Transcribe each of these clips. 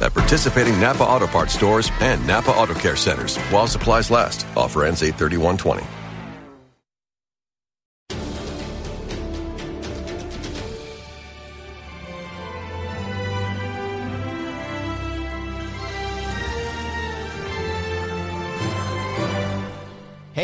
At participating Napa Auto Parts stores and Napa Auto Care centers while supplies last. Offer ends 83120.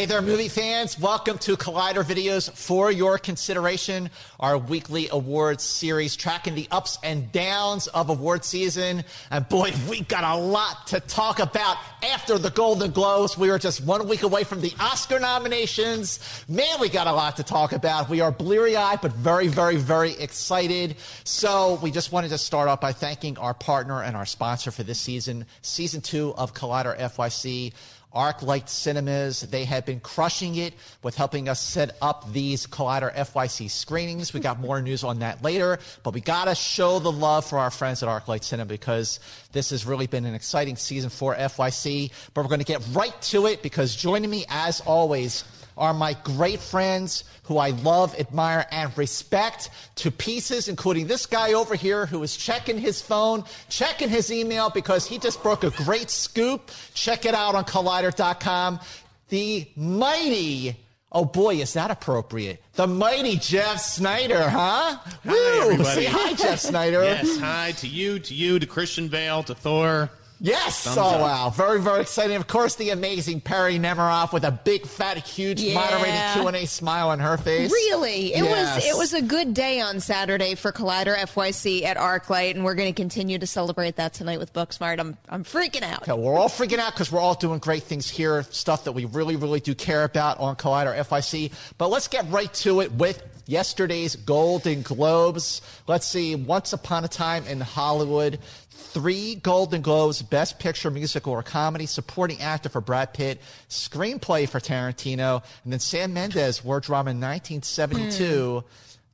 Hey there, movie fans. Welcome to Collider Videos for your consideration, our weekly awards series tracking the ups and downs of award season. And boy, we got a lot to talk about after the Golden Globes. We are just one week away from the Oscar nominations. Man, we got a lot to talk about. We are bleary eyed, but very, very, very excited. So we just wanted to start off by thanking our partner and our sponsor for this season, season two of Collider FYC. ArcLight Cinemas, they have been crushing it with helping us set up these Collider FYC screenings. We got more news on that later, but we got to show the love for our friends at ArcLight Cinema because this has really been an exciting season for FYC. But we're going to get right to it because joining me, as always, are my great friends who I love, admire, and respect to pieces, including this guy over here who is checking his phone, checking his email because he just broke a great scoop. Check it out on collider.com. The mighty Oh boy, is that appropriate? The mighty Jeff Sneider, huh? Hi, Woo! everybody. Say hi, Jeff Sneider. Yes, hi to you, to you, to Christian Bale, to Thor. Yes. Thumbs oh up. wow. Very, very exciting. Of course, the amazing Perri Nemiroff with a big, fat, huge, Yeah. moderated Q and A smile on her face. Really, it Yes. was it was a good day on Saturday for Collider FYC at ArcLight, and we're going to continue to celebrate that tonight with Booksmart. I'm I'm freaking out. Okay, we're all freaking out because we're all doing great things here, stuff that we really, really do care about on Collider FYC. But let's get right to it with yesterday's Golden Globes. Let's see, Once Upon a Time in Hollywood. Three Golden Globes, Best Picture, Musical, or Comedy, Supporting Actor for Brad Pitt, Screenplay for Tarantino, and then Sam Mendes, War Drama 1972. Hmm.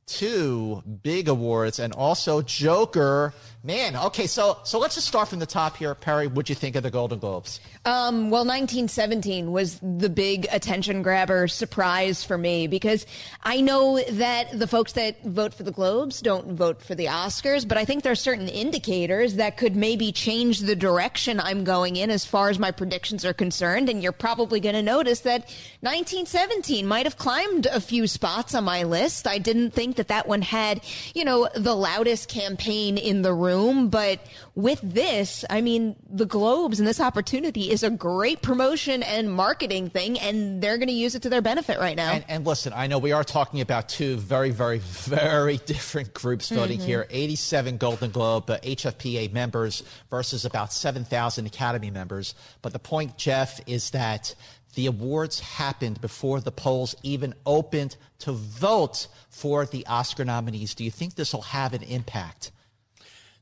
Two big awards, and also Joker. Man, okay, so so let's just start from the top here, Perri. What'd you think of the Golden Globes? Um, well, 1917 was the big attention grabber surprise for me because I know that the folks that vote for the Globes don't vote for the Oscars, but I think there are certain indicators that could maybe change the direction I'm going in as far as my predictions are concerned. And you're probably going to notice that 1917 might have climbed a few spots on my list. I didn't think that that one had, you know, the loudest campaign in the room, but with this, I mean, the Globes and this opportunity is a great promotion and marketing thing, and they're going to use it to their benefit right now. And, and listen, I know we are talking about two very, very, very different groups voting here. 87 Golden Globe uh, HFPA members versus about 7,000 Academy members. But the point, Jeff, is that the awards happened before the polls even opened to vote for the Oscar nominees. Do you think this will have an impact?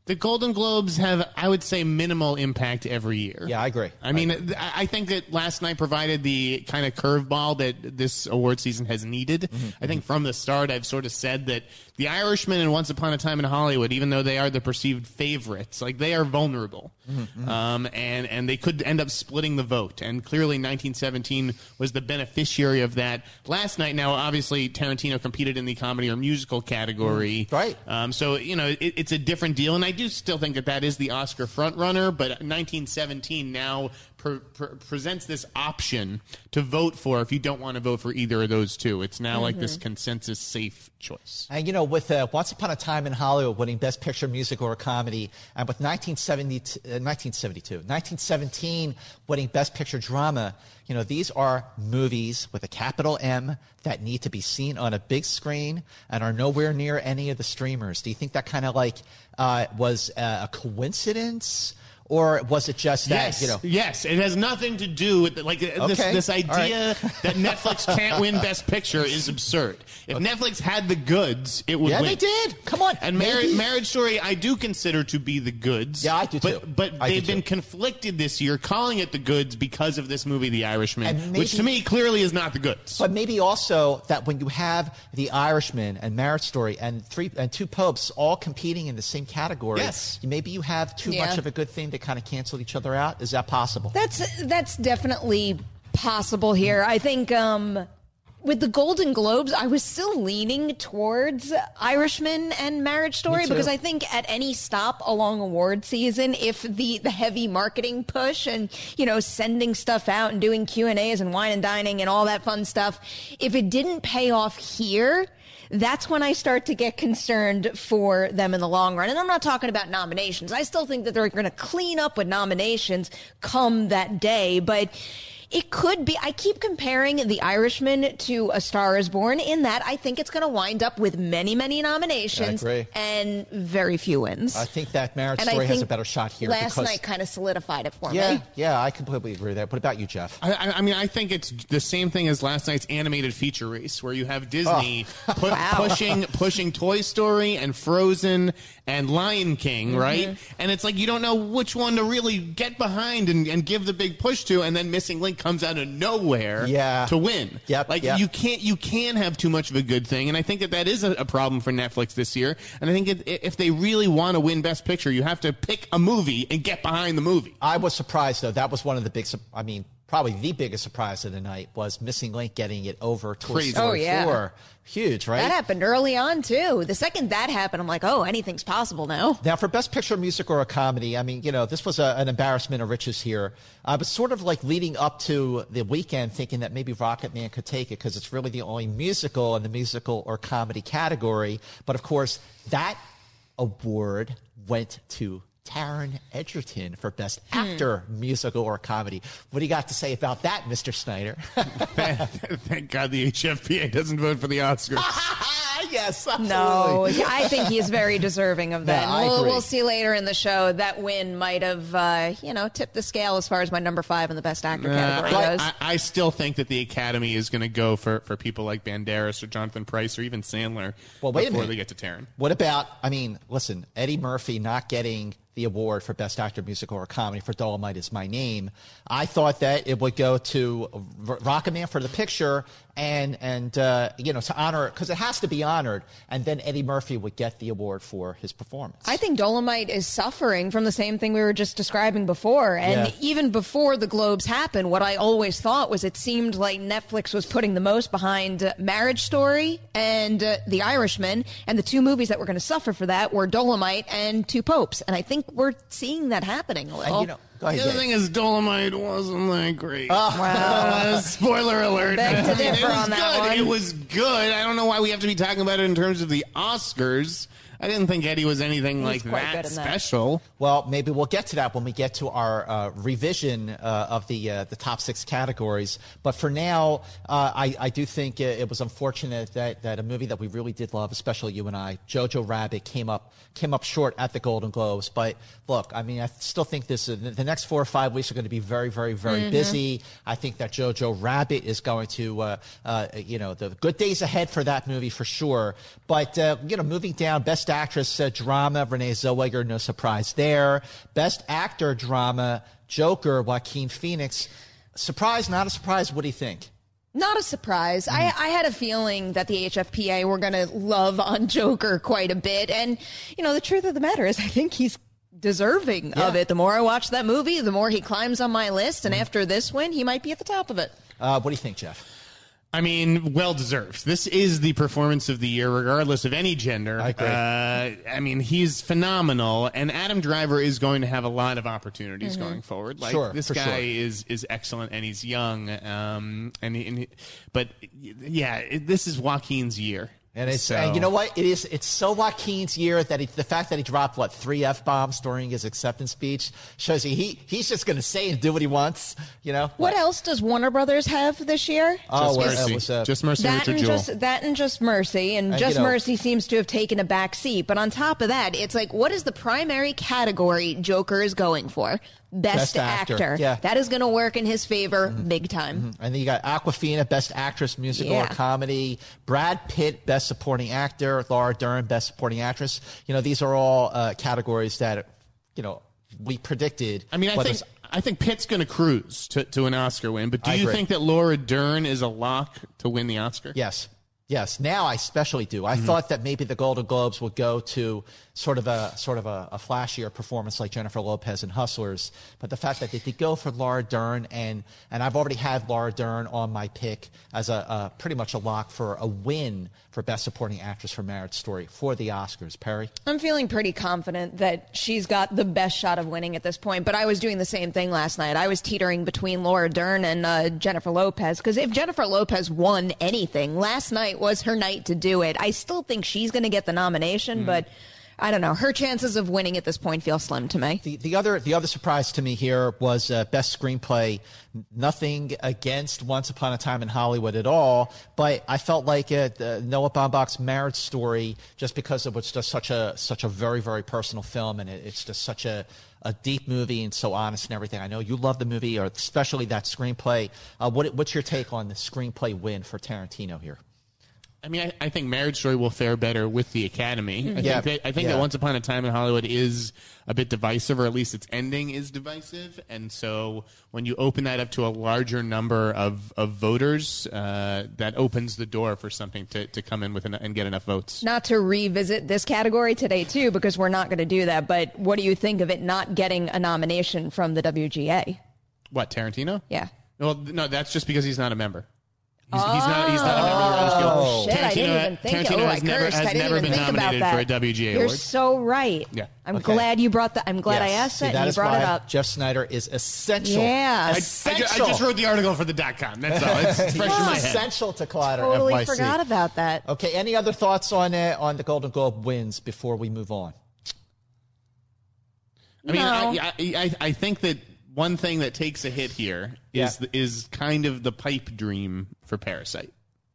The Golden Globes have, I would say, minimal impact every year. Yeah, I agree. I mean, th- I think that last night provided the kind of curveball that this award season has needed. Mm-hmm, I think from the start, I've sort of said that The Irishman and Once Upon a Time in Hollywood, even though they are the perceived favorites, like they are vulnerable, Mm-hmm, um, and and they could end up splitting the vote. And clearly, 1917 was the beneficiary of that. Last night, now obviously Tarantino competed in the comedy or musical category, Right. Um, so you know it, it's a different deal, and I do still think that that is the Oscar frontrunner. But 1917 now pre- pre- presents this option to vote for if you don't want to vote for either of those two. It's now like this consensus safe choice. And you know, with uh, Once Upon a Time in Hollywood winning Best Picture, Music, or Comedy, and with 1970, uh, 1972, 1917 winning Best Picture Drama, you know, these are movies with a capital M that need to be seen on a big screen and are nowhere near any of the streamers. Do you think that kind of like uh, was uh, a coincidence? Or was it just that, yes, you know, yes, it has nothing to do with like uh, this. This all right. idea that Netflix can't win Best Picture is absurd. If Netflix had the goods, it would. Yeah, win. they did. Come on, And Mar- Marriage Story, I do consider to be the goods. Yeah, I do too. But but I they've been too. conflicted this year, calling it the goods because of this movie, The Irishman, And which to me clearly is not the goods. But maybe also that when you have The Irishman and Marriage Story and three and two popes all competing in the same category, Yes. maybe you have too Yeah. much of a good thing to kind of cancel each other out. Is that possible? That's that's definitely possible here. I think um, with the Golden Globes, I was still leaning towards Irishman and Marriage Story because I think at any stop along award season, if the the heavy marketing push and you know sending stuff out and doing Q and A's and wine and dining and all that fun stuff, if it didn't pay off here. That's when I start to get concerned for them in the long run. And I'm not talking about nominations. I still think that they're going to clean up with nominations come that day, but it could be. I keep comparing The Irishman to A Star is Born in that I think it's going to wind up with many, many nominations and very few wins. I think that Marriage and Story has a better shot here. Last because, night kind of solidified it for yeah, me. yeah, yeah, I completely agree with that. What about you, Jeff? I, I- I mean, I think it's the same thing as last night's animated feature race, where you have Disney oh. pu- pushing pushing Toy Story and Frozen and Lion King, mm-hmm. right? And it's like you don't know which one to really get behind and, and give the big push to, and then Missing Link comes out of nowhere, Yeah. to win. Yep, like yep. you can't you can have too much of a good thing, and I think that that is a, a problem for Netflix this year. And I think it, if they really want to win Best Picture, you have to pick a movie and get behind the movie. I was surprised though. That was one of the big. I mean, probably the biggest surprise of the night was Missing Link getting it over Toy Crazy. Story Oh, yeah. 4. Huge, right? That happened early on too. The second that happened, I'm like, oh, anything's possible now. Now, for Best Picture, Music, or a Comedy, I mean, you know, this was a, an embarrassment of riches here. I was sort of like leading up to the weekend thinking that maybe Rocket Man could take it because it's really the only musical in the musical or comedy category. But of course, that award went to Taron Egerton for Best Actor, Musical, or Comedy. What do you got to say about that, Mr. Sneider? Thank God the HFPA doesn't vote for the Oscars. yes, absolutely. No, I think he's very deserving of that. Yeah, I we'll, we'll see later in the show. That win might have, uh, you know, tipped the scale as far as my number five in the best actor category Uh, goes. I, I still think that the Academy is going to go for, for people like Banderas or Jonathan Pryce or even Sandler Well, wait a before minute. they get to Taron. What about, I mean, listen, Eddie Murphy not getting the award for Best Actor, Musical, or Comedy for Dolomite is My Name. I thought that it would go to Rocketman for the picture and, and uh, you know, to honor it, because it has to be honored, and then Eddie Murphy would get the award for his performance. I think Dolomite is suffering from the same thing we were just describing before. And Yeah. even before the Globes happened, what I always thought was it seemed like Netflix was putting the most behind uh, Marriage Story and uh, The Irishman. And the two movies that were going to suffer for that were Dolomite and Two Popes. And I think we're seeing that happening a little. and, you know, go ahead. The other Jay. thing is Dolomite wasn't that great. Oh. Uh, spoiler alert. Beg to differ it was on that good. one. It was good. I don't know why we have to be talking about it in terms of the Oscars. I didn't think Eddie was anything like quite that good in that. special. Well, maybe we'll get to that when we get to our uh, revision uh, of the uh, the top six categories. But for now, uh, I, I do think it, it was unfortunate that, that a movie that we really did love, especially you and I, Jojo Rabbit, came up came up short at the Golden Globes. But look, I mean, I still think this uh, the the next four or five weeks are going to be very, very, very busy. I think that Jojo Rabbit is going to, uh, uh, you know, the good days ahead for that movie for sure. But uh, you know, moving down, best Actress uh, Drama, Renee Zellweger, no surprise there. Best Actor Drama, Joker, Joaquin Phoenix. Surprise, not a surprise. What do you think? Not a surprise. I, Mm-hmm. I had a feeling that the HFPA were going to love on Joker quite a bit. And, you know, the truth of the matter is, I think he's deserving of it. The more I watch that movie, the more he climbs on my list. And after this win, he might be at the top of it. Uh, what do you think, Jeff? I mean, well deserved. This is the performance of the year, regardless of any gender. I agree. Uh, I mean, he's phenomenal, and Adam Driver is going to have a lot of opportunities going forward. Like Sure, this for guy sure. is is excellent, and he's young. Um, and, he, and he, but yeah, it, this is Joaquin's year. And it's So- and you know what it is. It's so Joaquin's year that he, the fact that he dropped what three f bombs during his acceptance speech shows you he he's just going to say and do what he wants. You know What else does Warner Brothers have this year? Oh, Just mercy, it was, uh, just mercy, that Richard and Jewell. just that and just mercy and And, just you know- mercy seems to have taken a back seat but on top of that it's like what is the primary category joker is going for best, Best actor. Yeah. Mm-hmm. that is going to work in his favor big time And then you got Awkwafina, Best Actress, Musical Yeah. or Comedy. Brad Pitt, Best Supporting Actor. Laura Dern, Best Supporting Actress. You know, these are all uh, categories that, you know, we predicted. I mean, I think I think Pitt's going to cruise to, to an Oscar win. But do I you agree. think that Laura Dern is a lock to win the Oscar? Yes. Yes. Now I especially do. Mm-hmm. I thought that maybe the Golden Globes would go to sort of a sort of a, a flashier performance like Jennifer Lopez in Hustlers, but the fact that they did go for Laura Dern and and I've already had Laura Dern on my pick as a, a pretty much a lock for a win for Best Supporting Actress for Marriage Story for the Oscars. Perri. i'm feeling pretty confident that she's got the best shot of winning at this point but i was doing the same thing last night i was teetering between laura dern and uh, jennifer lopez because if jennifer lopez won anything last night was her night to do it i still think she's going to get the nomination but I don't know. Her chances of winning at this point feel slim to me. The, the other the other surprise to me here was uh, best screenplay. Nothing against Once Upon a Time in Hollywood at all, but I felt like uh, Noah Baumbach's Marriage Story, just because it was just such a such a very very personal film, and it, it's just such a a deep movie and so honest and everything. I know you love the movie, or especially that screenplay. Uh, what, what's your take on the screenplay win for Tarantino here? I mean, I, I think Marriage Story will fare better with the Academy. I Yeah. think, that, I think Yeah. that Once Upon a Time in Hollywood is a bit divisive, or at least its ending is divisive. And so when you open that up to a larger number of, of voters, uh, that opens the door for something to, to come in with an, and get enough votes. Not to revisit this category today, too, because we're not going to do that. But what do you think of it not getting a nomination from the WGA? What, Tarantino? Yeah. Well, no, that's just because he's not a member. He's, he's not. He's not a member of the Writers Guild. Oh, shit, I didn't even think. Tarantino oh, I has never, cursed. has never even been about nominated that. for a WGA You're award. so right. Yeah. I'm Okay. glad you brought that. I'm glad I asked See, that that and you brought why it up. Jeff Sneider is essential. Yeah. I, I, ju- I just wrote the article for the dot com. That's all. It's, it's fresh in my head. essential to Collider Totally FYC. forgot about that. Okay, any other thoughts on uh, on the Golden Globe wins before we move on? I mean, No. I, I, I, I think that one thing that takes a hit here is Yeah. the, is kind of the pipe dream for Parasite.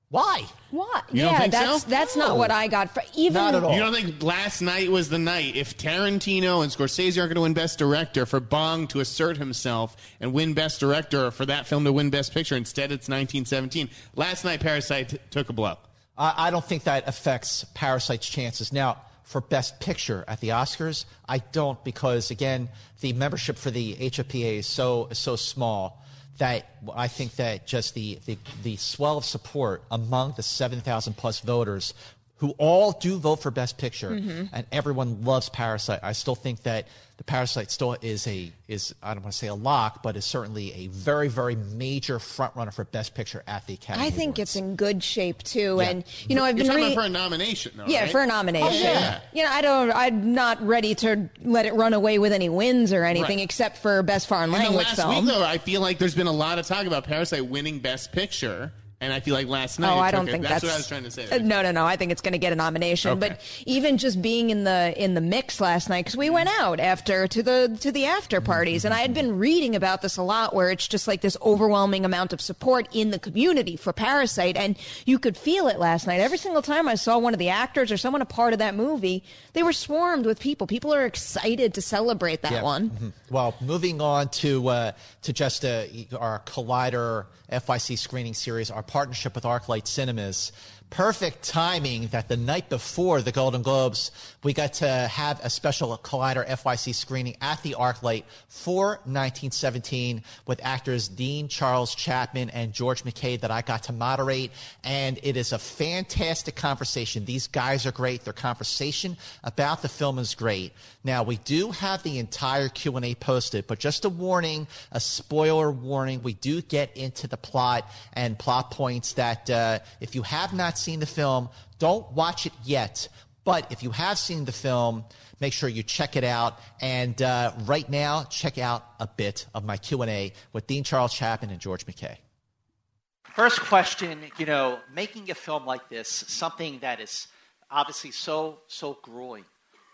Why? What? You don't yeah, think that's so? that's No. not what I got for even Not at all. You don't think last night was the night if Tarantino and Scorsese aren't going to win Best Director for Bong to assert himself and win Best Director or for that film to win Best Picture? Instead, it's 1917. Last night, Parasite t- took a blow. I, I don't think that affects Parasite's chances. Now, for Best Picture at the Oscars, I don't because again, the membership for the HFPA is so so small that I think that just the the, the swell of support among the seven thousand plus voters who all do vote for Best Picture, mm-hmm. and everyone loves Parasite. I still think that the Parasite still is a is I don't want to say a lock, but is certainly a very very major front runner for Best Picture at the Academy. I think Awards. it's in good shape too. Yeah. And you know, I've You're been talking reading. about for a nomination, though, yeah, right? for a nomination. Oh, yeah. You know, I don't. I'm not ready to let it run away with any wins or anything, Right. except for best foreign In the language last film. week, though, I feel like there's been a lot of talk about Parasite winning Best Picture, and I feel like last night. Oh, I don't think that's, that's, what I was trying to say. Uh, no, no, no. I think it's going to get a nomination. Okay. But even just being in the in the mix last night, because we went out after to the to the after parties, and I had been reading about this a lot, where it's just like this overwhelming amount of support in the community for Parasite, and you could feel it last night. Every single time I saw one of the actors or someone a part of that movie, they were swarmed with people. People are excited to celebrate that Yeah. one. Mhm. Well, moving on to uh, to just uh, our Collider FYC screening series, our partnership with ArcLight Cinemas. perfect timing that the night before the Golden Globes, we got to have a special Collider FYC screening at the ArcLight for 1917 with actors Dean Charles Chapman and George McKay that I got to moderate. And it is a fantastic conversation. These guys are great. Their conversation about the film is great. Now, we do have the entire Q&A posted, but just a warning, a spoiler warning, we do get into the plot and plot points that uh, if you have not seen the film, don't watch it yet. But if you have seen the film, make sure you check it out. And uh, right now, check out a bit of my Q&A with Dean Charles Chapman and George McKay. First question, you know, making a film like this, something that is obviously so, so grueling,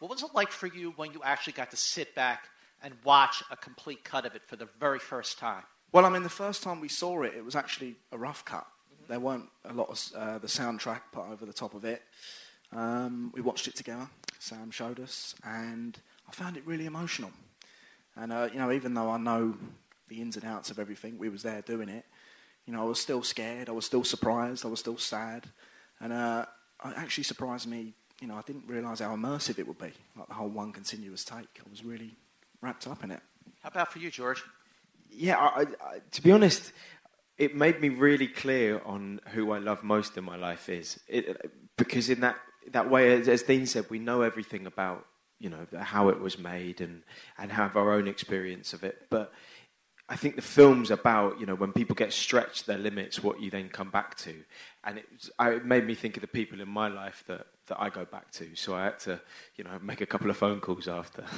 what was it like for you when you actually got to sit back and watch a complete cut of it for the very first time? Well, I mean, the first time we saw it, it was actually a rough cut. There weren't a lot of uh, the soundtrack put over the top of it. Um, we watched it together. Sam showed us, and I found it really emotional. And uh, you know, even though I know the ins and outs of everything, we was there doing it. You know, I was still scared. I was still surprised. I was still sad, and uh, it actually surprised me. You know, I didn't realise how immersive it would be, like the whole one continuous take. I was really wrapped up in it. How about for you, George? Yeah, I, I, to be honest, it made me really clear on who I love most in my life is it, because in that that way, as Dean said, we know everything about you know how it was made and and have our own experience of it, but. I think the film's about you know when people get stretched their limits, what you then come back to, and it, it made me think of the people in my life that, that I go back to. So I had to you know make a couple of phone calls after.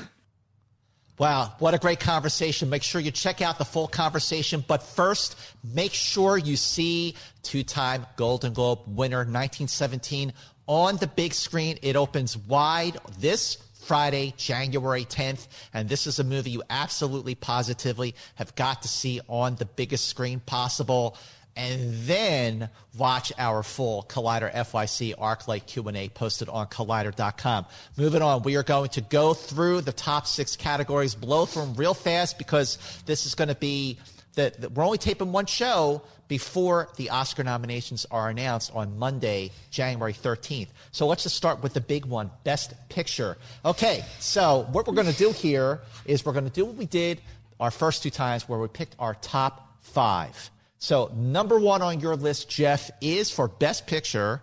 Wow, what a great conversation. Make sure you check out the full conversation. But first, make sure you see two time Golden Globe winner 1917 on the big screen. It opens wide this Friday, January 10th. And this is a movie you absolutely positively have got to see on the biggest screen possible and then watch our full Collider FYC ArcLight Q&A posted on Collider.com. Moving on, we are going to go through the top six categories, blow through them real fast because this is going to be that we're only taping one show before the Oscar nominations are announced on Monday, January 13th. So let's just start with the big one, Best Picture. Okay, so what we're going to do here is we're going to do what we did our first two times where we picked our top five. So, number one on your list, Jeff, is for Best Picture.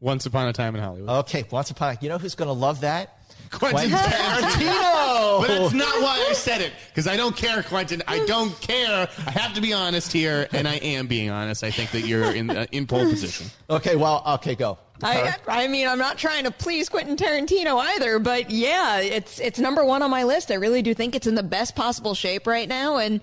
Once Upon a Time in Hollywood. Okay, Once Upon a You know who's going to love that? Quentin, Quentin Tarantino. but that's not why I said it, because I don't care, Quentin. I don't care. I have to be honest here, and I am being honest. I think that you're in uh, in pole position. Okay, well, okay, go. I, I mean, I'm not trying to please Quentin Tarantino either, but yeah, it's it's number one on my list. I really do think it's in the best possible shape right now, and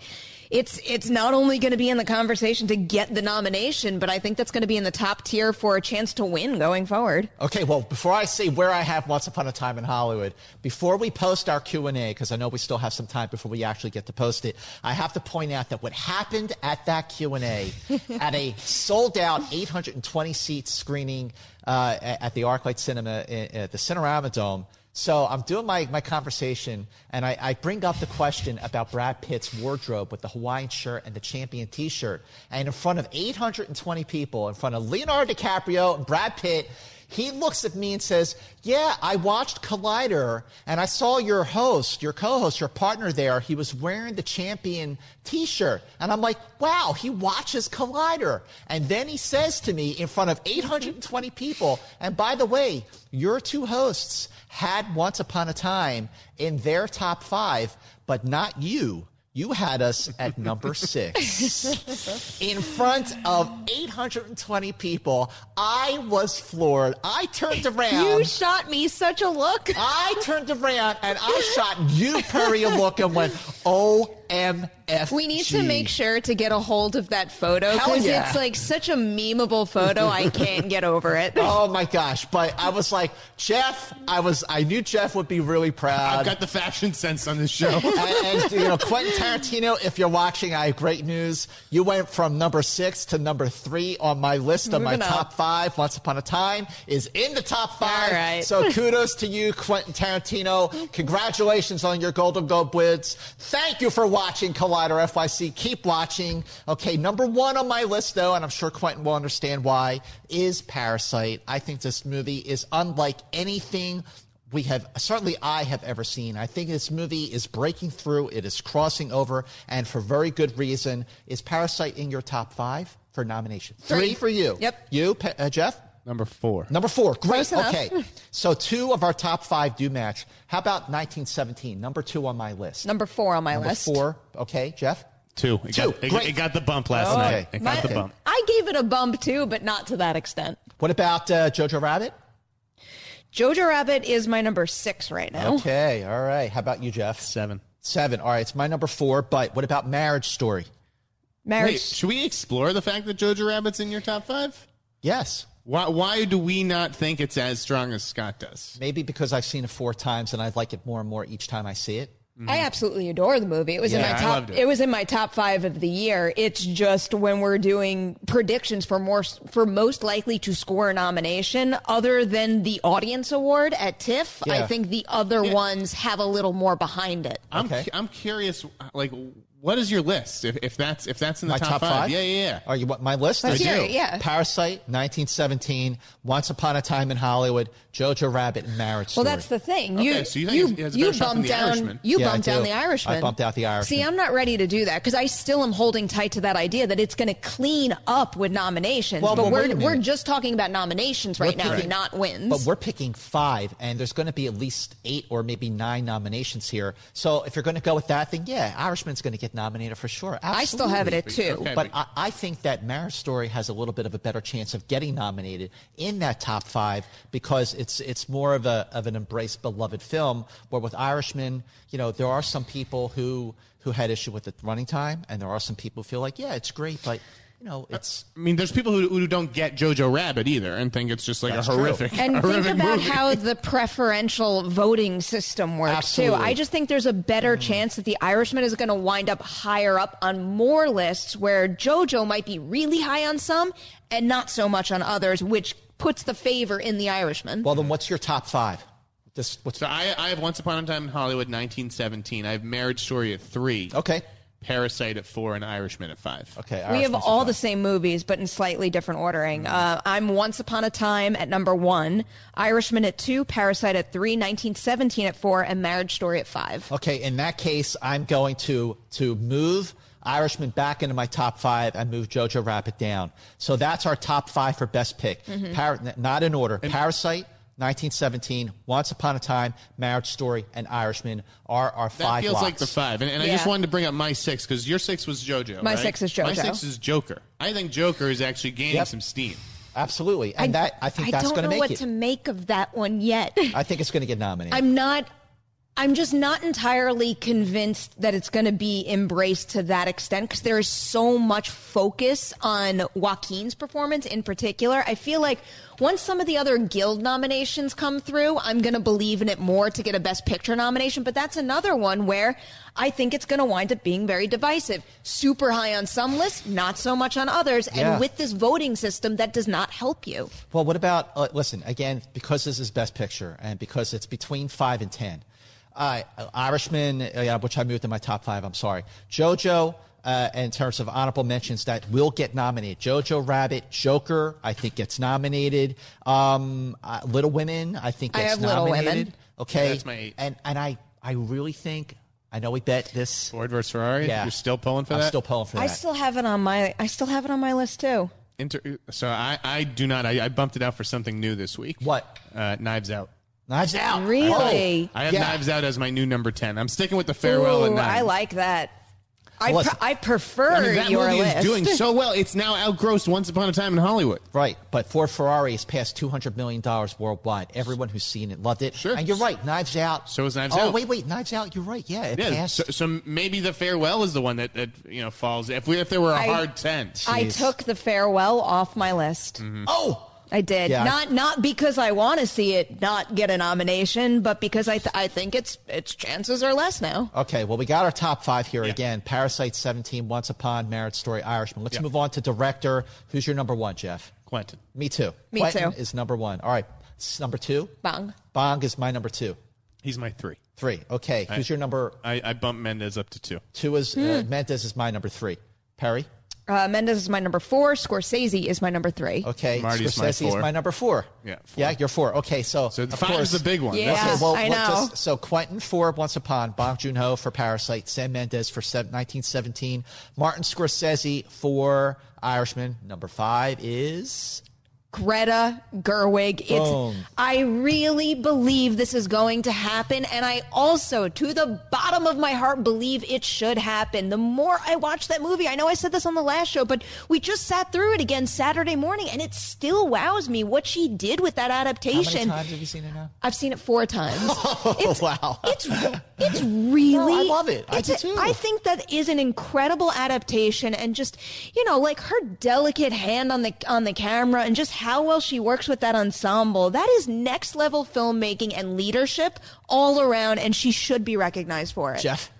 it's it's not only going to be in the conversation to get the nomination, but I think that's going to be in the top tier for a chance to win going forward. Okay, well, before I say where I have Once Upon a Time in Hollywood, before we post our Q and A, because I know we still have some time before we actually get to post it, I have to point out that what happened at that Q and A, at a sold out 820 seat screening uh, at the ArcLight Cinema at the Cinerama Dome so I'm doing my, my conversation, and I, I, bring up the question about Brad Pitt's wardrobe with the Hawaiian shirt and the champion t shirt. And in front of 820 people, in front of Leonardo DiCaprio and Brad Pitt, he looks at me and says, Yeah, I watched Collider, and I saw your host, your co host, your partner there. He was wearing the champion t shirt. And I'm like, Wow, he watches Collider. And then he says to me in front of 820 people, And by the way, your two hosts had once upon a time in their top five, but not you. You had us at number six in front of 820 people. I was floored. I turned around. You shot me such a look. I turned around and I shot you, Perri, a look and went, oh MF. We need to make sure to get a hold of that photo because yeah. it's like such a memeable photo. I can't get over it. Oh my gosh! But I was like, Jeff. I was. I knew Jeff would be really proud. I've got the fashion sense on this show. and, and, you know, Quentin Tarantino. If you're watching, I have great news. You went from number six to number three on my list of Moving my up. top five. Once upon a time is in the top five. All right. So kudos to you, Quentin Tarantino. Congratulations on your Golden Globe wins. Thank you for watching Collider FYC. Keep watching. Okay, number one on my list, though, and I'm sure Quentin will understand why, is Parasite. I think this movie is unlike anything we have certainly I have ever seen. I think this movie is breaking through. It is crossing over, and for very good reason. Is Parasite in your top five for nomination? Three, for you. Yep. You, uh, Jeff. Number four. Number four. Great. Close. Okay. so two of our top five do match. How about 1917? Number two on my list. Number four on my Number list. four. Okay, Jeff. Two. It, Two. Got, it, Great. it got the bump last Okay. night. It got My- the bump. I gave it a bump too, but not to that extent. What about uh, Jojo Rabbit? Jojo Rabbit is my number six right now. Okay. All right. How about you, Jeff? Seven. Seven. All right. It's my number four. But what about Marriage Story? Marriage. Wait, should we explore the fact that Jojo Rabbit's in your top five? Yes. Why, why do we not think it's as strong as Scott does? Maybe because I've seen it four times and I like it more and more each time I see it. Mm-hmm. I absolutely adore the movie. It was in my top. it. It. was in my top five of the year. It's just when we're doing predictions for more for most likely to score a nomination, other than the audience award at TIFF, I think the other ones have a little more behind it. I'm, Okay. cu- I'm curious, like, what is your list? If, if that's if that's in the My top, five? Yeah, yeah, yeah. Are you want my list? Let's I hear do. it, yeah. Parasite, 1917, Once Upon a Time in Hollywood, Jojo Rabbit, and Marriage Well, Story. that's the thing. Okay, you so you think you, it's- it's you better shot than bumped The down Irishman. you Yeah, bumped down the Irishman. I bumped out The Irishman. See, I'm not ready to do that because I still am holding tight to that idea that it's going to clean up with nominations. Well, but but we're we're just talking about nominations right We're now, picking- not wins. But we're picking five, and there's going to be at least eight or maybe nine nominations here. So if you're going to go with that, then yeah, Irishman's going to get nominated for sure. I still have it at two. Okay, but but- I, I think that Marriage Story has a little bit of a better chance of getting nominated in that top five because it's it's more of a of an embraced, beloved film. Where with Irishman, you know, there are some people who who had issue with the running time, and there are some people who feel like, yeah, it's great, but you know, it's I mean, there's people who, who don't get Jojo Rabbit either and think it's just like That's a true. horrific, And horrific think about movie. how the preferential voting system works Absolutely. too. I just think there's a better mm-hmm. chance that the Irishman is going to wind up higher up on more lists where JoJo might be really high on some and not so much on others, which puts the favor in the Irishman. well. Then what's your top five? This what's So I, I have Once Upon a Time in Hollywood, 1917. I have Marriage Story at three. okay? Parasite at four, and Irishman at five. Okay, we have all five. the same movies, but in slightly different ordering. Uh, I'm Once Upon a Time at number one, Irishman at two, Parasite at three, 1917 at four, and Marriage Story at five. Okay, in that case, I'm going to to move Irishman back into my top five and move Jojo Rabbit down. So that's our top five for best pick. Mm-hmm. Par- not in order. Parasite, 1917, Once Upon a Time, Marriage Story, and Irishman are our That five. feels locks. like the five. And, and I just wanted to bring up my six because your six was JoJo. My right? six is JoJo. My six is Joker. I think Joker is actually gaining Yep. some steam. Absolutely, and that I think that's going to make it. I don't know what to make of that one yet. I think it's going to get nominated. I'm not. I'm just not entirely convinced that it's going to be embraced to that extent because there is so much focus on Joaquin's performance in particular. I feel like once some of the other guild nominations come through, I'm going to believe in it more to get a Best Picture nomination. But that's another one where I think it's going to wind up being very divisive. Super high on some lists, not so much on others. Yeah. And with this voting system, that does not help you. Well, what about, uh, listen, again, because this is Best Picture and because it's between five and 10, uh, Irishman, uh, yeah, which I moved in my top five, I'm sorry. JoJo, uh, in terms of honorable mentions that will get nominated. Jojo Rabbit, Joker, I think gets nominated. Um, uh, Little Women, I think I gets have Little nominated. Women. Okay. Yeah, that's my eight. And, and I, I really think, I know we bet this. Ford versus Ferrari. Yeah. You're still pulling for that? I'm that. still pulling for that. I still have it on my. I still have it on my list too. Inter- so I, I do not. I, I bumped it out for something new this week. What? Uh, Knives Out. Knives Out. Really? Oh, I have yeah. Knives Out as my new number ten. I'm sticking with the farewell and Ooh, nine. I like that. I, Well, pre- listen. I prefer I mean, that your movie list. is doing so well. It's now outgrossed Once Upon a Time in Hollywood. Right, but Ford Ferrari has passed two hundred million dollars worldwide. Everyone who's seen it loved it. Sure. and you're right. Knives Out. So is Knives oh, Out. Oh wait, wait, Knives Out. You're right. Yeah, it Yeah. passed. So, so maybe the farewell is the one that, that you know falls. If we if there were a I- hard ten. I took the farewell off my list. Mm-hmm. oh, I did Yeah. not not because I want to see it not get a nomination, but because I th- I think its its chances are less now. okay. Well, we got our top five here again. Parasite, Seventeen, Once Upon, Marriage Story, Irishman. Let's Yeah. move on to director. Who's your number one, Jeff? Quentin. Me too. Me Quentin too. is number one. All right, number two. Bong. Bong is my number two. He's my three. Three. Okay. Who's your number? I, I bumped Mendes up to two. Two is uh, Mendes is my number three. Perri. Uh, Mendes is my number four. Scorsese is my number three. Okay. Marty's my Scorsese is four. my number four. Yeah, four. Yeah, you're four. Okay. So, So of five course, is the big one. Yeah. That's- Okay, well, I what know. does- so Quentin for Once Upon, Bong Joon Ho for Parasite, Sam Mendes for se- 1917, Martin Scorsese for Irishman. Number five is Greta Gerwig. It's I really believe this is going to happen and I also to the bottom of my heart believe it should happen. The more I watch that movie, I know I said this on the last show, but we just sat through it again Saturday morning and it still wows me what she did with that adaptation. how many times have you seen it now? I've seen it four times. Oh, it's, wow. It's it's really. No, I love it. I do too. I think that is an incredible adaptation, and just you know, like her delicate hand on the on the camera, and just how well she works with that ensemble. That is next level filmmaking and leadership all around, and she should be recognized for it. Jeff.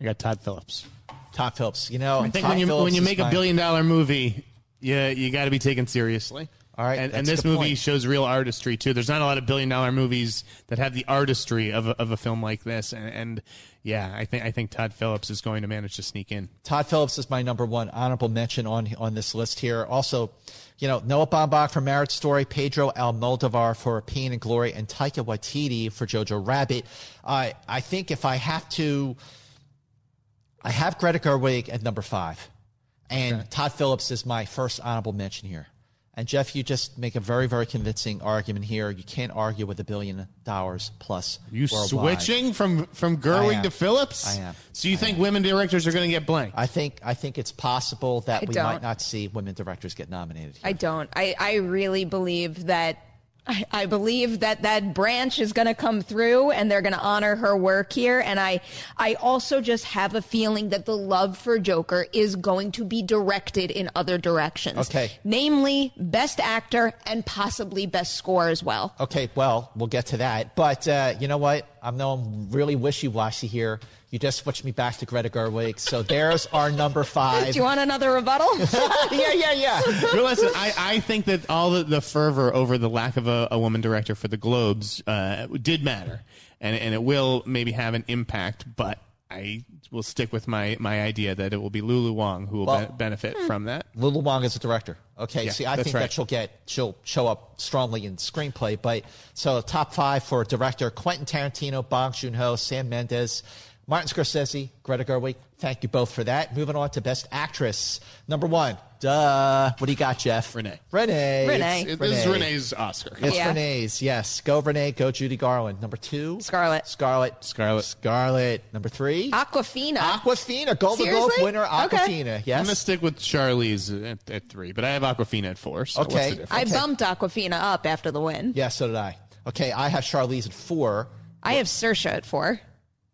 I got Todd Phillips. Todd Phillips. You know, I think Todd when you Phillips when you is make a billion dollar movie, yeah, you got to be taken seriously. All right, and, and this movie point. shows real artistry too. There's not a lot of billion dollar movies that have the artistry of a, of a film like this, and, and yeah, I think I think Todd Phillips is going to manage to sneak in. Todd Phillips is my number one honorable mention on on this list here. Also, you know, Noah Baumbach for Marriage Story, Pedro Almodovar for Pain and Glory, and Taika Waititi for Jojo Rabbit. I I think if I have to, I have Greta Gerwig at number five, and Todd Phillips is my first honorable mention here. And Jeff, you just make a very, very convincing argument here. You can't argue with a billion dollars plus. You worldwide. switching from from I Gerwig to Phillips? I am. So you think women directors are going to get blank? I think I think it's possible that I we don't. might not see women directors get nominated. I don't. I, I really believe that. I, I believe that that branch is going to come through and they're going to honor her work here. And I, I also just have a feeling that the love for Joker is going to be directed in other directions. Okay. Namely, best actor and possibly best score as well. Okay, well, we'll get to that. But uh, you know what? I'm really wishy-washy here. You just switched me back to Greta Gerwig. So there's our number five. Do you want another rebuttal? yeah, yeah, yeah. Well, listen, I, I think that all the, the fervor over the lack of a, a woman director for the Globes uh, did matter, and and it will maybe have an impact. But I will stick with my, my idea that it will be Lulu Wang who will Well- be- benefit from that. Lulu Wang is a director. Okay, Yeah, see, I think right. that she'll get she'll show up strongly in screenplay. But so top five for director: Quentin Tarantino, Bong Joon Ho, Sam Mendes, Martin Scorsese, Greta Gerwig. Thank you both for that. Moving on to best actress. Number one, duh. What do you got, Jeff? Renee. Renee. Renee. It- this is Renee's Oscar. It's Yeah. Renee's. Yes, go Renee. Go Judy Garland. Number two, Scarlett. Scarlett. Scarlett. Scarlett. Number three, Awkwafina. Awkwafina. Golden Globe Seriously? winner Okay. Awkwafina. Yes. I'm going to stick with Charlize at, at three, but I have Awkwafina at four. So Okay. what's the difference? I Okay. bumped Awkwafina up after the win. yeah, so did I. Okay, I have Charlize at four. I have Saoirse at four.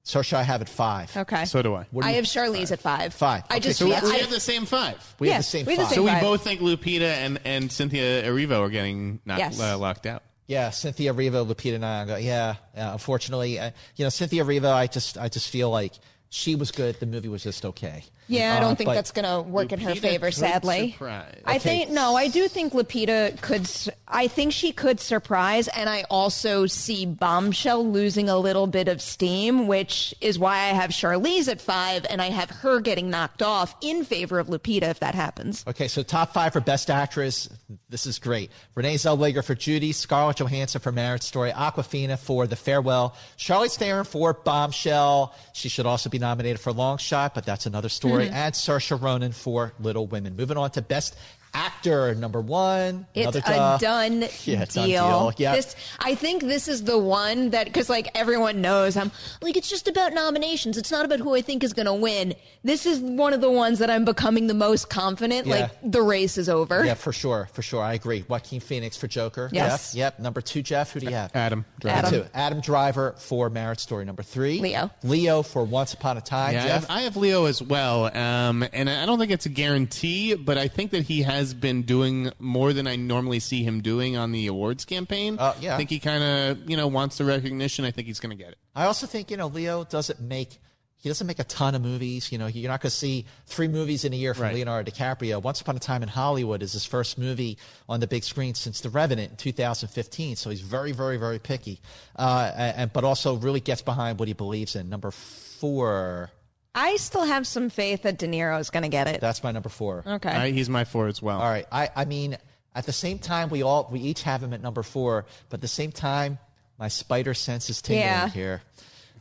Saoirse I have at five. Okay. So do I. What do I you- have Charlize at five. Five. I Okay, just so feel, we I- have the same five. We have the same we have the five. same So we five. both think Lupita and, and Cynthia Erivo are getting knocked, Yes. uh, locked out. Yeah, Cynthia Erivo, Lupita Nyong'o. Yeah, yeah. Unfortunately, uh, you know, Cynthia Erivo. I just, I just feel like she was good. The movie was just okay. Yeah, I Uh, don't think that's going to work in her favor, sadly. surprise. I Okay. think no, I do think Lupita could. I think she could surprise, and I also see Bombshell losing a little bit of steam, which is why I have Charlize at five, and I have her getting knocked off in favor of Lupita if that happens. Okay, so top five for Best Actress. This is great. Renee Zellweger for Judy, Scarlett Johansson for Marriage Story, Awkwafina for The Farewell, Charlize Theron for Bombshell. She should also be nominated for Long Shot, but that's another story. Mm-hmm. And Saoirse Ronan for Little Women. Moving on to Best Actor, number one. It's another a duh. done Yeah, done deal. deal. Yeah. This, I think this is the one that because like everyone knows, I'm like it's just about nominations. It's not about who I think is going to win. This is one of the ones that I'm becoming the most confident. Yeah. Like the race is over. Yeah, for sure, for sure. I agree. Joaquin Phoenix for Joker. Yes. Jeff. Yep. Number two, Jeff. Who do you have? Adam. Number Adam. two. Adam Driver for Marriage Story. Number three. Leo. Leo for Once Upon a Time. Yeah, I Jeff. have, I have Leo as well, um, and I don't think it's a guarantee, but I think that he has been doing more than I normally see him doing on the awards campaign. Uh, yeah. I think he kind of you know wants the recognition. I think he's going to get it. I also think, you know, Leo doesn't make he doesn't make a ton of movies. You know, you're not going to see three movies in a year from Right. Leonardo DiCaprio. Once Upon a Time in Hollywood is his first movie on the big screen since The Revenant in 2015. So he's very, very, very picky, uh, and but also really gets behind what he believes in. Number four, I still have some faith that De Niro is going to get it. that's my number four. Okay. I- he's my four as well. All right. I, I mean, at the same time, we all we each have him at number four, but at the same time, my spider sense is tingling Yeah. here.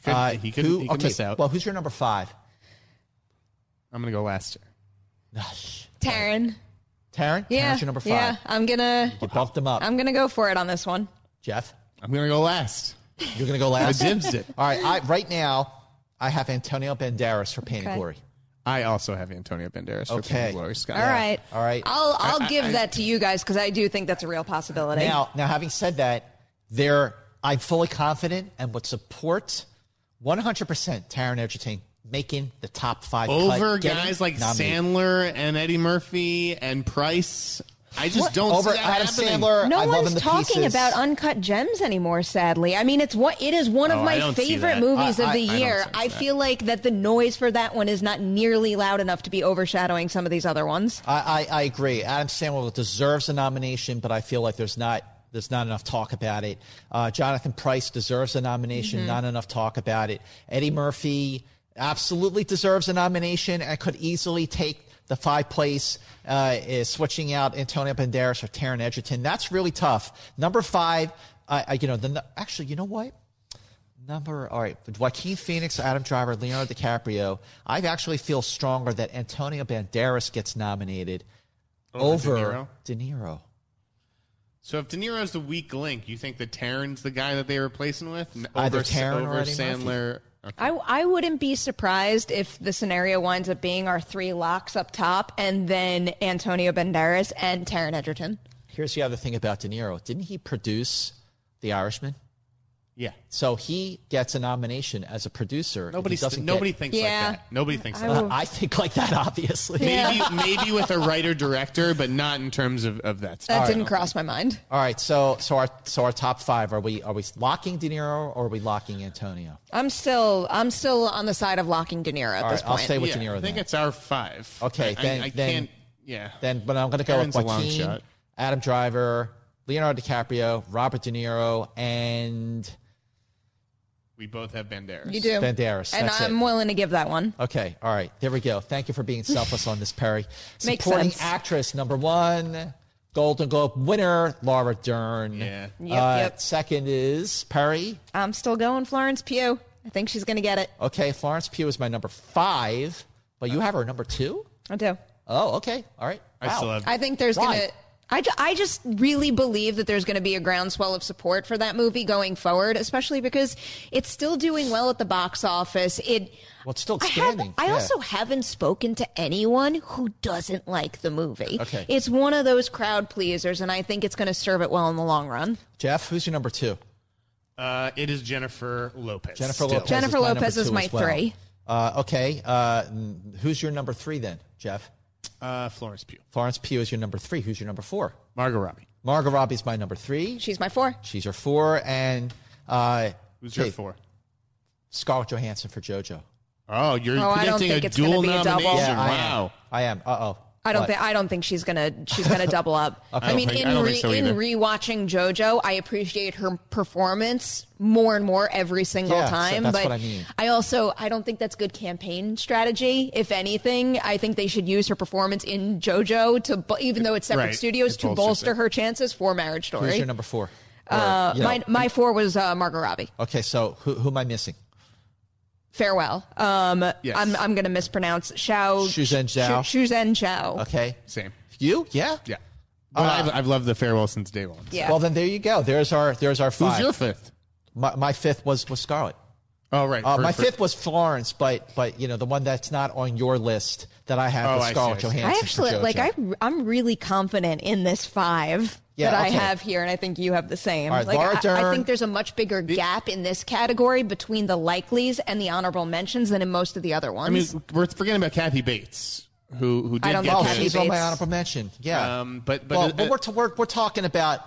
Could- Uh, he could- who- he could okay, miss out. Well, who's your number five? I'm gonna go last. Taron. Taron? Yeah. Taron's your number five. Yeah. I'm gonna. You bumped him up. I'm gonna go for it on this one. Jeff? I'm gonna go last. You're going to go last? I dibs it. All right. I, right now, I have Antonio Banderas for Pain Okay. and Glory. I also have Antonio Banderas for Okay. Pain and Glory. Scott. All right. All right. I'll I'll I- I- give I- that to you guys because I do think that's a real possibility. Now, now, having said that, there, I'm fully confident and would support 100% Taron Egerton making the top five. cut, Over getting guys like nominated. Sandler and Eddie Murphy and Pryce. I just What? don't Over see that Adam happening. Sandler. no I one's talking pieces. about uncut gems anymore. Sadly, I mean it's what it is one Oh, of my favorite movies I- of the I- I year. sense I, feel like that the noise for that one is not nearly loud enough to be overshadowing some of these other ones. I, I, I agree. Adam Sandler deserves a nomination, but I feel like there's not there's not enough talk about it. Uh, Jonathan Pryce deserves a nomination, Mm-hmm. not enough talk about it. Eddie Murphy absolutely deserves a nomination and could easily take the five place, uh, is switching out Antonio Banderas or Taron Egerton. That's really tough. Number five, you know, the, actually, you know what? Number all right, Joaquin Phoenix, Adam Driver, Leonardo DiCaprio. I actually feel stronger that Antonio Banderas gets nominated Over over, De Niro? De Niro. So if De Niro's the weak link, you think that Taron's the guy that they're replacing with? Either over, Taron or over Eddie Sandler. Okay. I, I wouldn't be surprised if the scenario winds up being our three locks up top and then Antonio Banderas and Taron Egerton. Here's the other thing about De Niro. Didn't he produce The Irishman? Yeah. So he gets a nomination as a producer. Nobody, doesn't nobody get- thinks Yeah. like that. Nobody thinks I like that. I think like that, obviously. Maybe, maybe with a writer director, but not in terms of, of that. That Stuff. didn't cross my mind. All right, so so our so our top five are we are we locking De Niro or are we locking Antonio? I'm still I'm still on the side of locking De Niro at All this right, I'll point. stay with yeah, De Niro. I think then. it's our five. Okay, I, then- I, I then- can't. Yeah. Then, but I'm going to go Aaron's a with long Joaquin, shot. Adam Driver, Leonardo DiCaprio, Robert De Niro, and we both have Banderas. You do. Banderas. And That's I'm it. willing to give that one. Okay, all right. There we go. Thank you for being selfless on this, Perri. Makes Supporting sense. actress number one, Golden Globe winner Laura Dern. Yeah. Yep, Uh, yep. Second is Perri. I'm still going Florence Pugh. I think she's going to get it. Okay, Florence Pugh is my number five, but you have her number two. I do. Oh, okay. All right. I Wow. still have. I think there's going to. I, I just really believe that there's going to be a groundswell of support for that movie going forward, especially because it's still doing well at the box office. It Well, it's still I, have, expanding. I Yeah. also haven't spoken to anyone who doesn't like the movie. Okay. It's one of those crowd pleasers, and I think it's going to serve it well in the long run. Jeff, who's your number two? Uh, it is Jennifer Lopez. Jennifer still. Lopez. Jennifer is my Lopez is my well. three. Uh, okay. Uh, who's your number three then, Jeff? Uh, Florence Pugh. Florence Pugh is your number three. Who's your number four? Margot Robbie. Margot Robbie's my number three. She's my four. She's your four, and uh, Who's your okay, four? Scarlett Johansson for JoJo. Oh, you're Oh, I don't predicting think a it's gonna dual be a double. nomination. Yeah, I wow. am. I am. Uh oh. I don't think I don't think she's gonna she's gonna double up. Okay. I mean, I don't think- in I re, so in rewatching JoJo, I appreciate her performance more and more every single Yeah, so time. that's but what I mean. also I don't think that's good campaign strategy. If anything, I think they should use her performance in JoJo to, even though it's separate Right. studios, It to bolster it. her chances for Marriage Story. Who's Story. your number four? Or, uh, you know, my my four was uh, Margot Robbie. okay, so who, who am I missing? Farewell. Um, Yes. I'm I'm gonna mispronounce Xiao. Shuzhen Zhao. Shu- Shuzhen Zhao. Okay, Same. you? Yeah. Yeah. But I've, I've loved the farewell since day one. Yeah. Well, then there you go. There's our there's our five. Who's your fifth? My, my fifth was was Scarlett. Oh, right. Uh, For- my for- fifth was Florence, but but you know the one that's not on your list that I have Oh, was I see, Scarlett I see. Johansson. I actually like. I I'm really confident in this five Yeah, that okay. I have here, and I think you have the same. All right, like Laura I, I think there's a much bigger gap in this category between the likelies and the honorable mentions than in most of the other ones. I mean, we're forgetting about Kathy Bates, who who did I don't get know Oh, Kathy she's on my honorable mention. Yeah. Um, but but well, uh, but we're, t- we're we're talking about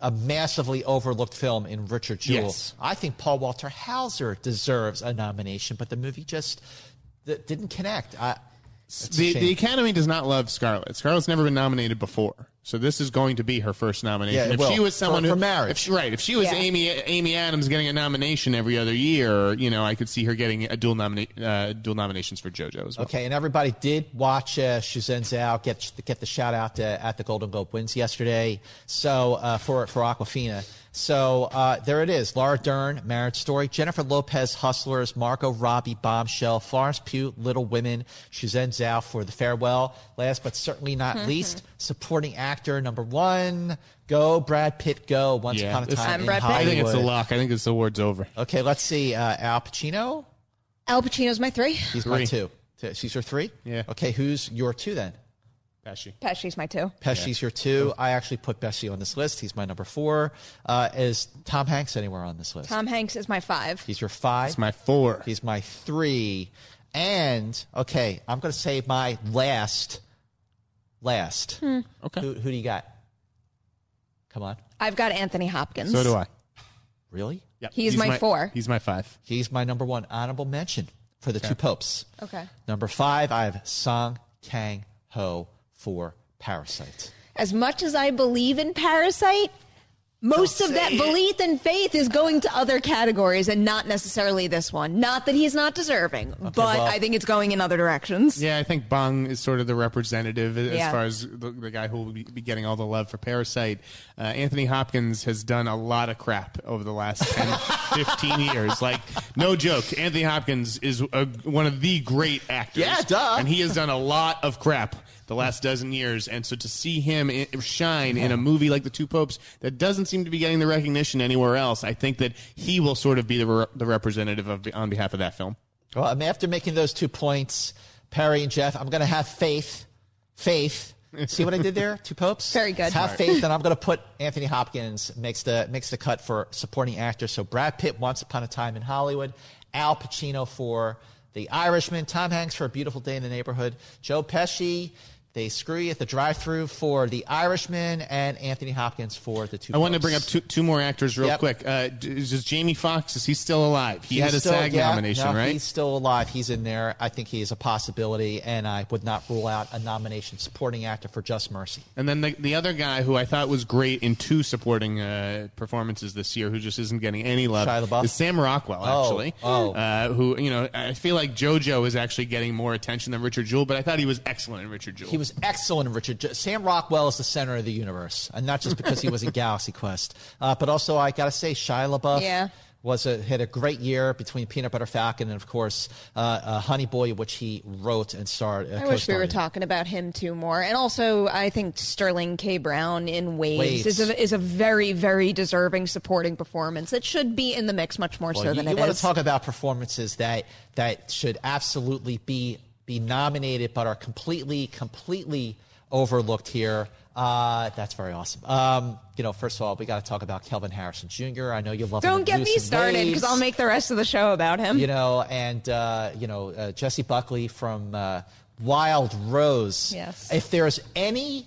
a massively overlooked film in Richard Jewell. Yes. I think Paul Walter Hauser deserves a nomination, but the movie just th- didn't connect. I, The, the Academy does not love Scarlett. Scarlett's never been nominated before, so this is going to be her first nomination. Yeah, it if will. she was someone For- who for marriage. if she, right? If she was Yeah. Amy Amy Adams getting a nomination every other year, you know, I could see her getting a dual nomina- uh, dual nominations for JoJo as well. Okay, and everybody did watch uh, Shuzhen Zhao get get the shout out uh, at the Golden Globe wins yesterday. So uh, for for Awkwafina. So uh, there it is: Laura Dern, Marriage Story; Jennifer Lopez, Hustlers; Margot Robbie, Bombshell; Florence Pugh, Little Women; Shuzhen Zhao for The Farewell. Last but certainly not least, supporting actor number one. Go Brad Pitt, go! Once Yeah, upon a time I'm in Brad Pitt. I think it's a lock. I think this award's over. Okay, let's see. Uh, Al Pacino. Al Pacino's my three. He's my two. She's your three. Yeah. Okay, who's your two then? Pesci. Pesci's my two. Pesci's your two. I actually put Pesci on this list. He's my number four. Uh, is Tom Hanks anywhere on this list? Tom Hanks is my five. He's your five. It's my four. He's my three. And okay, I'm going to say my last. Last. Okay. Who, who do you got? Come on. I've got Anthony Hopkins. So do I. Really? Yep. He's my four. He's my five. He's my number one honorable mention for the two popes. Okay. Number five, I have Song Kang Ho for Parasite. As much as I believe in Parasite, most of that belief and faith is going to other categories and not necessarily this one. Not that he's not deserving, but well- I think it's going in other directions. Yeah, I think Bong is sort of the representative as Yeah. far as the, the guy who will be, be getting all the love for Parasite. Uh, Anthony Hopkins has done a lot of crap over the last 10, 15 years. Like, no joke. Anthony Hopkins is a, one of the great actors. Yeah, duh. And he has done a lot of crap the last dozen years. And so to see him i shine in a movie like The Two Popes that doesn't seem to be getting the recognition anywhere else, I think that he will sort of be the, re- the representative of, on behalf of that film. Well, I mean, after making those two points, Perri and Jeff, I'm going to have faith. Faith. See what I did there? Two popes. Very good. Have faith, and I'm going to put Anthony Hopkins makes the makes the cut for supporting actor. So Brad Pitt, Once Upon a Time in Hollywood, Al Pacino for The Irishman, Tom Hanks for A Beautiful Day in the Neighborhood, Joe Pesci. They screw you at the drive-through for The Irishman, and Anthony Hopkins for the two. I wanted to bring up two, two more actors real Yep. quick. Uh, is Jamie Foxx? Is he still alive? He He's had a still- SAG yeah, nomination, no, right? He's still alive. He's in there. I think he is a possibility, and I would not rule out a nomination supporting actor for Just Mercy. And then the, the other guy who I thought was great in two supporting uh, performances this year, who just isn't getting any love, Shia LaBeouf? is Sam Rockwell. Oh, Actually, oh. Uh, who you know, I feel like JoJo is actually getting more attention than Richard Jewell, but I thought he was excellent in Richard Jewell. He was excellent in Richard. Sam Rockwell is the center of the universe, and not just because he was in Galaxy Quest, uh, but also I got to say Shia LaBeouf. Yeah. Was a, had a great year between Peanut Butter Falcon and, of course, uh, uh, Honey Boy, which he wrote and starred. Uh, I wish we were in. talking about him too more. And also, I think Sterling K. Brown in Waves, Waves. Is, a, is a very, very deserving supporting performance. It should be in the mix much more Well, so you, than you it want to talk about performances that that should absolutely be be nominated, but are completely completely overlooked here. Uh, that's very awesome. Um, you know, first of all, we got to talk about Kelvin Harrison Jr. I know you love. him Don't in get me started because I'll make the rest of the show about him. You know, and uh, you know uh, Jessie Buckley from uh, Wild Rose. Yes. If there's any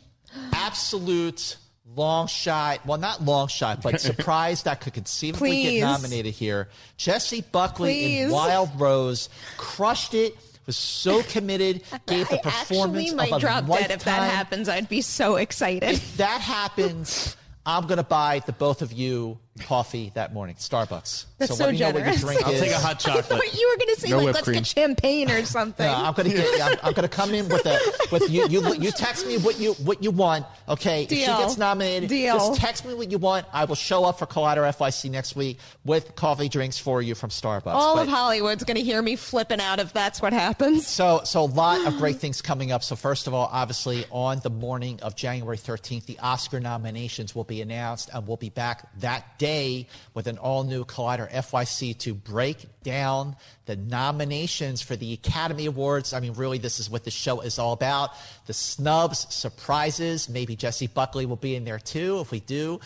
absolute long shot, well, not long shot, but surprise that could conceivably Please. get nominated here, Jessie Buckley in Wild Rose crushed it. Was so committed, gave the I performance might of a drop lifetime. dead if that happens. I'd be so excited. If that happens, I'm going to buy the both of you coffee that morning, Starbucks. That's so so let me know what your generous. drink I'll is. take a hot chocolate. thought you were going to say No like whipped let's cream. get champagne or something. No, I'm gonna get. I'm, I'm gonna come in with a with you. You you text me what you what you want. Okay, if she gets nominated, Deal. just text me what you want. I will show up for Collider FYC next week with coffee drinks for you from Starbucks. All But- of Hollywood's going to hear me flipping out if that's what happens. so, so a lot of great things coming up. So, first of all, obviously, on the morning of January 13th, the Oscar nominations will be announced, and we'll be back that day with an all new Collider FYC to break down the nominations for the Academy Awards. I mean, really, this is what the show is all about. The snubs, surprises. Maybe Jessie Buckley will be in there too. If we do,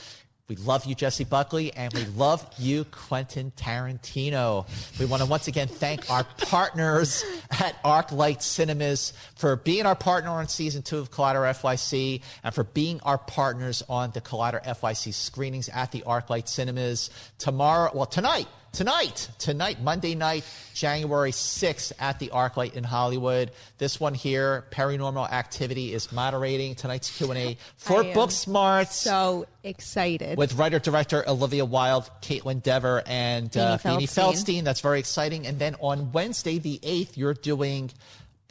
We love you, Jessie Buckley, and we love you, Quentin Tarantino. We want to once again thank our partners at ArcLight Cinemas for being our partner on season two of Collider FYC and for being our partners on the Collider FYC screenings at the ArcLight Cinemas tomorrow, well, tonight tonight, tonight, Monday night, January 6th at the ArcLight in Hollywood. This one here, Paranormal Activity, is moderating tonight's Q&A for Booksmart. So excited. With writer-director Olivia Wilde, Kaitlyn Dever, and uh, Beanie Feldstein. Feldstein. That's very exciting. And then on Wednesday, the 8th, you're doing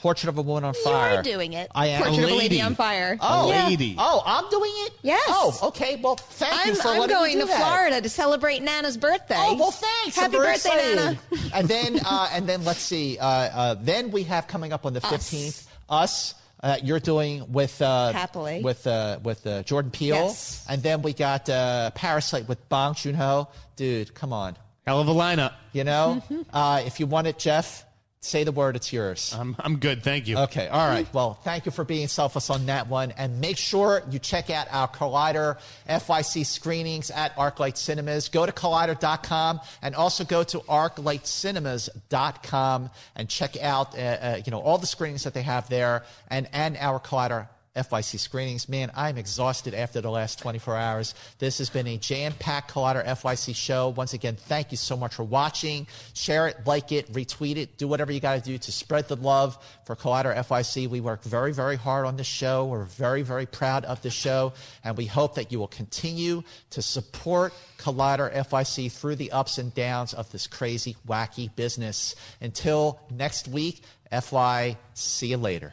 Portrait of a Woman on Fire. You're doing it. I am. Portrait of a lady. lady on fire. Oh, Yeah. lady. Oh, I'm doing it? Yes. Oh, okay. Well, thank you I'm, for I'm letting me going do to that. Florida to celebrate Nana's birthday. Oh well, thanks. Happy birthday, excited. Nana. and then, uh, and then let's see. Uh, uh, then we have coming up on the fifteenth. Us. Uh, you're doing with uh, Happily. with uh, with uh, Jordan Peele, Yes. and then we got uh, Parasite with Bong Joon Ho. Dude, come on. Hell of a lineup. You know, uh, if you want it, Jeff, say the word. It's yours. I'm, I'm good. Thank you. Okay, all right. Well, thank you for being selfless on that one. And make sure you check out our Collider FYC screenings at ArcLight Cinemas. Go to collider.com and also go to arclightcinemas.com and check out uh, uh, you know all the screenings that they have there and and our Collider FYC screenings. Man, I'm exhausted after the last 24 hours. This has been a jam-packed Collider FYC show. Once again, thank you so much for watching. Share it, like it, retweet it, do whatever you got to do to spread the love for Collider FYC. We work very, very hard on this show. We're very, very proud of the show, and we hope that you will continue to support Collider FYC through the ups and downs of this crazy, wacky business. Until next week, FY, see you later.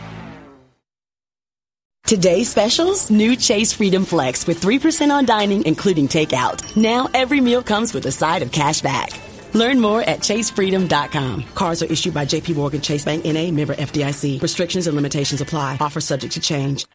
Today's specials, new Chase Freedom Flex with 3% on dining, including takeout. Now every meal comes with a side of cash back. Learn more at chasefreedom.com. Cards are issued by JP Morgan Chase Bank NA member FDIC. Restrictions and limitations apply. Offer subject to change.